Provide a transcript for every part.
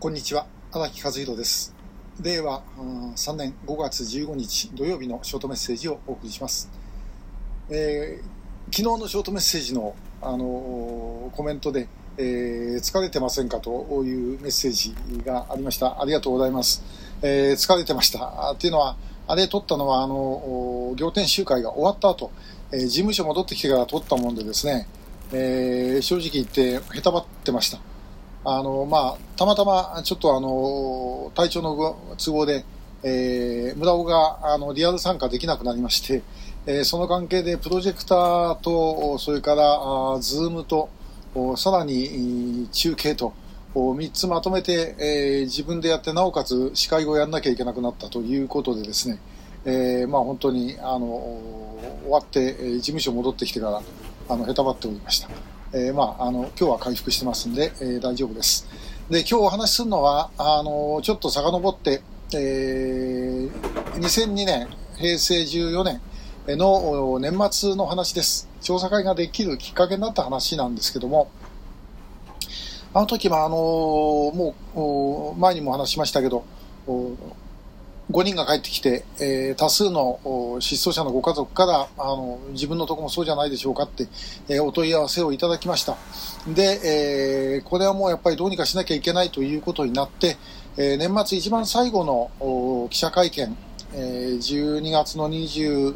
こんにちは。荒木和弘です。令和3年5月15日土曜日のショートメッセージをお送りします、えー、昨日のショートメッセージの、あのー、コメントで、えー、疲れてませんかというメッセージがありました。ありがとうございます、え疲れてました。っていうのはあれ撮ったのはあの仰天集会が終わった後、え事務所戻ってきてから撮ったもんでですね、え正直言ってへたばってました。あの、まあ、たまたまちょっとあの、体調の都合で、えー、村尾があのリアル参加できなくなりまして、えー、その関係でプロジェクターと、それからあズームと、さらに中継と、3つまとめて、えー、自分でやってなおかつ司会をやらなきゃいけなくなったということでですね、えー、まあ、本当にあの終わって、事務所戻ってきてからあのへたばっておりました。えー、まあ、あの、今日は回復してますんで、えー、大丈夫です。で、今日お話しするのは、あの、ちょっと遡って、えー、2002年、平成14年の年末の話です。調査会ができるきっかけになった話なんですけども、あの時は、あのもう、前にも話しましたけど、5人が帰ってきて、えー、多数の失踪者のご家族からあの自分のとこもそうじゃないでしょうかって、えー、お問い合わせをいただきましたで、えー、これはもうやっぱりどうにかしなきゃいけないということになって、え年末一番最後の記者会見え12月の28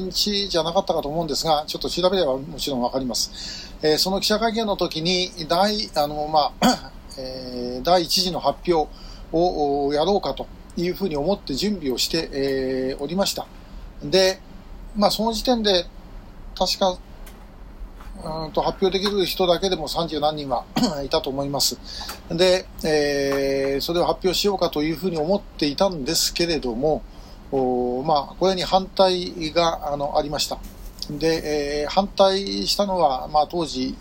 日じゃなかったかと思うんですが、ちょっと調べればもちろんわかります。えその記者会見の時に、第、あの、まあ、え第1次の発表をやろうかというふうに思って準備をして、えー、おりました。で、まあ、その時点で、確か、うんと発表できる人だけでも30何人は いたと思います。で、えー、それを発表しようかというふうに思っていたんですけれども、おまあ、これに反対があのありました。で、えー、反対したのは、まあ、当時、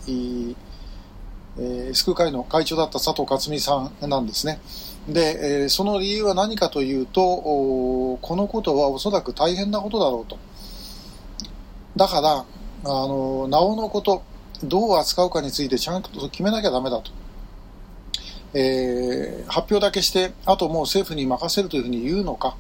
えー、救う会の会長だった佐藤克美さんなんですね。で、えー、その理由は何かというと、このことはおそらく大変なことだろうと。だから、あの、なおのこと、どう扱うかについてちゃんと決めなきゃダメだと。えー、発表だけして、あともう政府に任せるというふうに言うのか、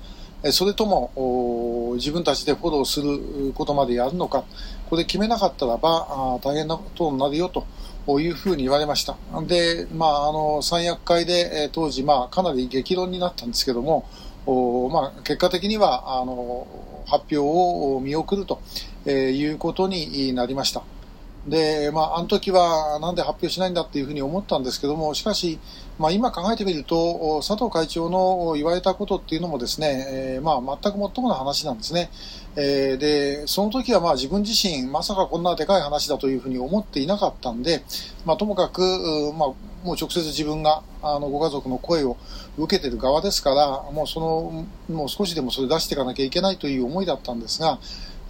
それとも自分たちでフォローすることまでやるのか、これ決めなかったらば大変なことになるよというふうに言われました。で、まあ、あの、三役会で、当時、まあ、かなり激論になったんですけども、まあ、結果的には、あの、発表を見送ると、いうことになりました。で、まあ、あの時はなんで発表しないんだっていうふうに思ったんですけども、しかし、まあ、今考えてみると、佐藤会長の言われたことっていうのもですね、えー、まあ、全くもっともな話なんですね。えー、で、その時はまあ自分自身、まさかこんなでかい話だというふうに思っていなかったんで、まあ、ともかく、まあ、もう直接自分が、あの、ご家族の声を受けてる側ですから、もうその、もう少しでもそれ出していかなきゃいけないという思いだったんですが、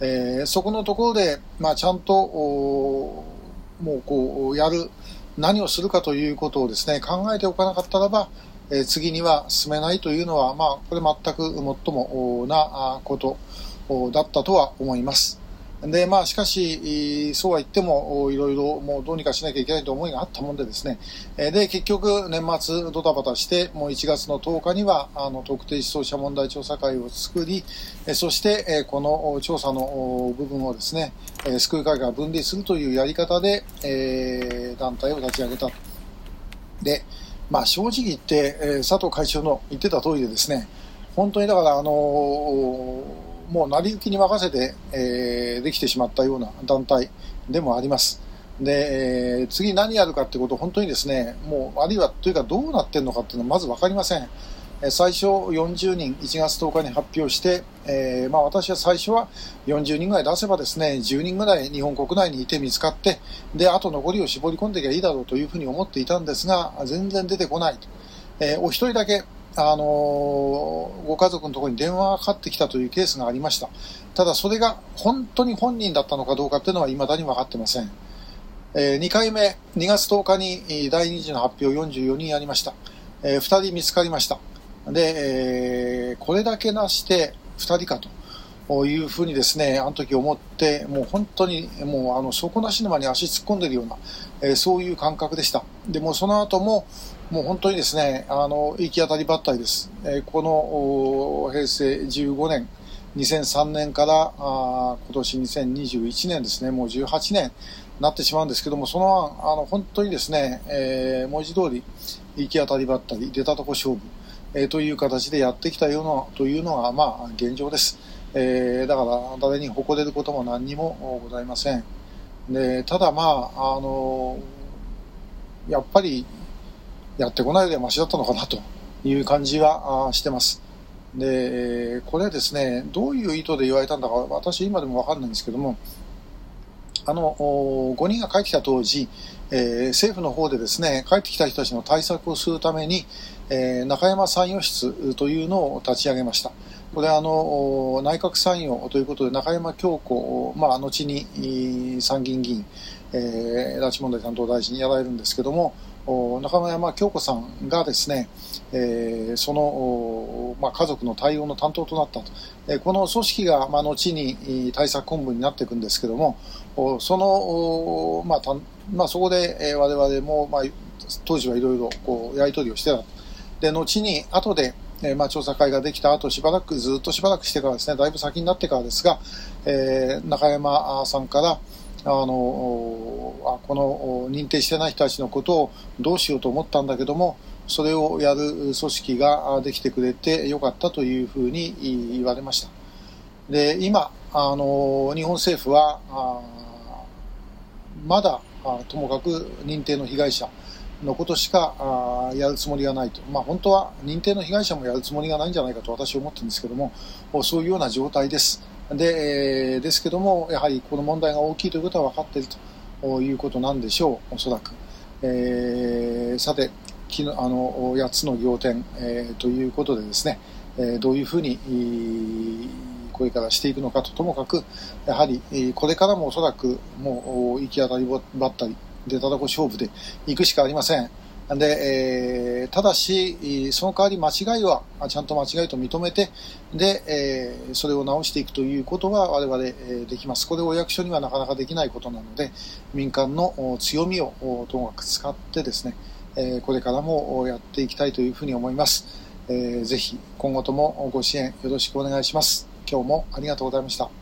えー、そこのところで、まあ、ちゃんと、もうこう、やる、何をするかということをですね、考えておかなかったらば、えー、次には進めないというのは、まあ、これ全く最もなことだったとは思います。で、まあ、しかし、そうは言っても、いろいろもうどうにかしなきゃいけないと思いがあったもんでですね、で、結局、年末ドタバタして、もう1月の10日には、あの、特定失踪者問題調査会を作り、そして、この調査の部分をですね、救う会が分離するというやり方で、え団体を立ち上げた。で、まあ、正直言って、佐藤会長の言ってた通りでですね、本当にだから、あのもう成り行きに任せて、えー、できてしまったような団体でもあります。で、えー、次何やるかってこと本当にですね、もう、あるいはというかどうなってるのかっていうのはまず分かりません。最初40人1月10日に発表して、えー、まあ、私は最初は40人ぐらい出せばですね10人ぐらい日本国内にいて見つかってであと残りを絞り込んでいけばいいだろうというふうに思っていたんですが全然出てこないと、えー、お一人だけあのご家族のところに電話がかかってきたというケースがありました。ただそれが本当に本人だったのかどうかっていうのは未だに分かってません。えー、2回目、2月10日に第2次の発表44人ありました。えー、2人見つかりました。で、えー、これだけなして2人かというふうにですね、あの時思って、もう本当に、もうあの底なし沼に足突っ込んでるような、えー、そういう感覚でした。でもその後も、もう本当にですね、あの、行き当たりばったりです。えー、この平成15年、2003年からあ今年2021年ですね、もう18年なってしまうんですけども、そのあの本当にですね、えー、文字通り行き当たりばったり、出たとこ勝負、えー、という形でやってきたようなというのが、まあ、現状です。えー、だから誰に誇れることも何にもございません。でただまあ、あのやっぱりやってこないよりはマシだったのかなという感じはしてます。で、これですね、どういう意図で言われたんだか私今でもわかんないんですけども、あの、5人が帰ってきた当時、えー、政府の方でですね、帰ってきた人たちの対策をするために、えー、中山参与室というのを立ち上げました。これあの内閣参与ということで中山京子、まあ、後に参議院議員、えー、拉致問題担当大臣にやられるんですけども中山京子さんがですね、えー、その、まあ、家族の対応の担当となったと、えー、この組織が、まあ、後に対策本部になっていくんですけどもその、まあたまあ、そこで、えー、我々も、まあ、当時はいろいろこうやり取りをしてたで後に後でえー、まあ、調査会ができた後しばらくずっとしばらくしてからですねだいぶ先になってからですが、えー、中山さんからあのあこの認定してない人たちのことをどうしようと思ったんだけどもそれをやる組織ができてくれてよかったというふうに言われました。で今あの日本政府はまだともかく認定の被害者のことしかあやるつもりがないと、まあ、本当は認定の被害者もやるつもりがないんじゃないかと私は思ってるんですけどもそういうような状態です。でえー、ですけども、やはりこの問題が大きいということは分かっているということなんでしょう、おそらく。えー、さて、昨日あの8つの仰天、えー、ということでですね、えー、どういうふうにこれからしていくのかとともかく、やはりこれからもおそらくもう行き当たりばったり、出たとこ勝負で行くしかありません。で、えー、ただし、その代わり間違いはちゃんと間違いと認めて、で、えー、それを直していくということが我々、え、できます。これを役所にはなかなかできないことなので、民間の強みをともかく使ってですね、え、これからもやっていきたいというふうに思います。えー、ぜひ今後ともご支援よろしくお願いします。今日もありがとうございました。